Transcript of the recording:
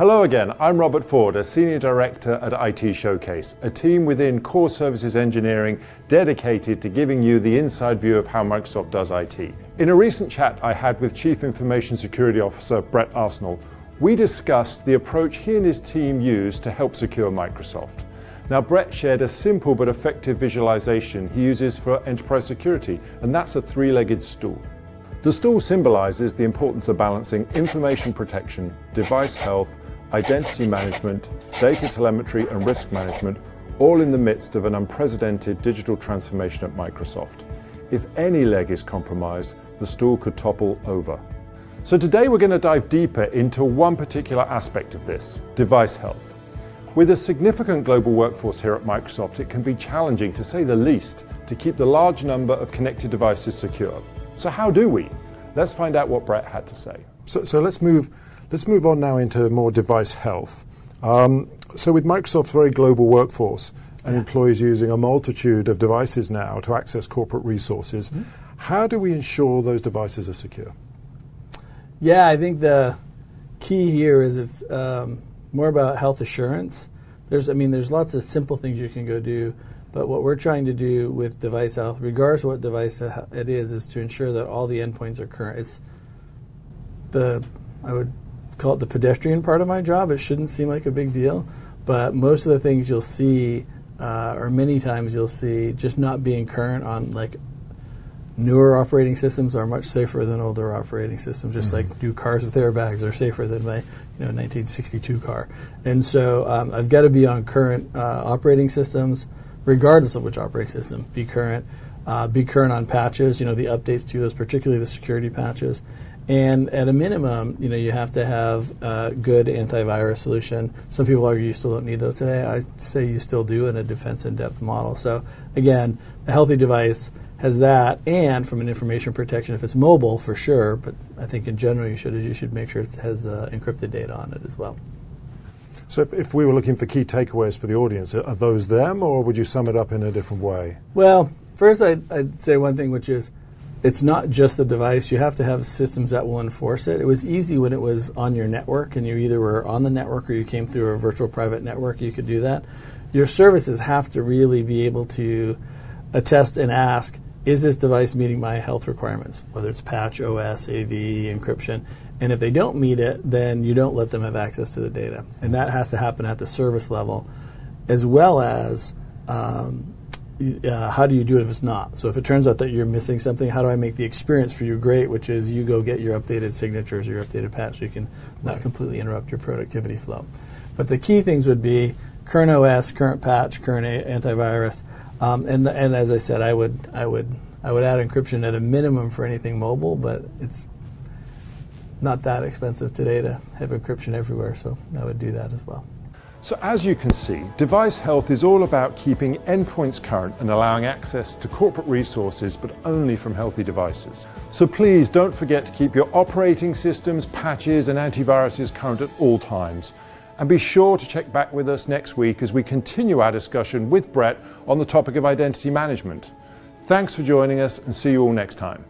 Hello again, I'm Robert Ford, a Senior Director at IT Showcase, a team within Core Services Engineering dedicated to giving you the inside view of how Microsoft does IT. In a recent chat I had with Chief Information Security Officer Brett Arsenault, we discussed the approach he and his team use to help secure Microsoft. Now, Brett shared a simple but effective visualization he uses for enterprise security, and that's a three legged stool. The stool symbolizes the importance of balancing information protection, device health, identity management, data telemetry, and risk management, all in the midst of an unprecedented digital transformation at Microsoft. If any leg is compromised, the stool could topple over. So today we're going to dive deeper into one particular aspect of this, device health. With a significant global workforce here at Microsoft, it can be challenging, to say the least, to keep the large number of connected devices secure. So how do we? Let's find out what Brett had to say. So, so let's move let's move on now into more device health. Um, so with Microsoft's very global workforce and employees using a multitude of devices now to access corporate resources, mm-hmm. how do we ensure those devices are secure? Yeah, I think the key here is it's um, more about health assurance. There's, I mean, there's lots of simple things you can go do but what we're trying to do with device health, regardless of what device it is, is to ensure that all the endpoints are current. It's the I would call it the pedestrian part of my job. It shouldn't seem like a big deal, but most of the things you'll see, uh, or many times you'll see, just not being current on like newer operating systems are much safer than older operating systems. Just mm-hmm. like new cars with airbags are safer than my you know 1962 car. And so um, I've got to be on current uh, operating systems regardless of which operating system. Be current, uh, be current on patches. You know the updates to those, particularly the security patches. And at a minimum, you know you have to have a good antivirus solution. Some people argue you still don't need those today. I say you still do in a defense in depth model. So again, a healthy device has that, and from an information protection, if it's mobile, for sure. But I think in general, you should is you should make sure it has uh, encrypted data on it as well. So, if, if, we were looking for key takeaways for the audience, are those them, or would you sum it up in a different way? Well, first, I'd, I'd, say one thing, which is it's not just the device. You have to have systems that will enforce it. It was easy when it was on your network, and you either were on the network or you came through a virtual private network. You could do that. Your services have to really be able to attest and ask is this device meeting my health requirements, whether it's patch, OS, AV, encryption? And if they don't meet it, then you don't let them have access to the data. And that has to happen at the service level, as well as um, uh, how do you do it if it's not? So if it turns out that you're missing something, how do I make the experience for you great, which is you go get your updated signatures or your updated patch so you can not completely interrupt your productivity flow. But the key things would be current OS, current patch, current a- antivirus, um, and and as I said, I would I would I would add encryption at a minimum for anything mobile, but it's not that expensive today to have encryption everywhere, so I would do that as well. So as you can see, device health is all about keeping endpoints current and allowing access to corporate resources, but only from healthy devices. So please don't forget to keep your operating systems, patches, and antiviruses current at all times. And be sure to check back with us next week as we continue our discussion with Brett on the topic of identity management. Thanks for joining us and see you all next time.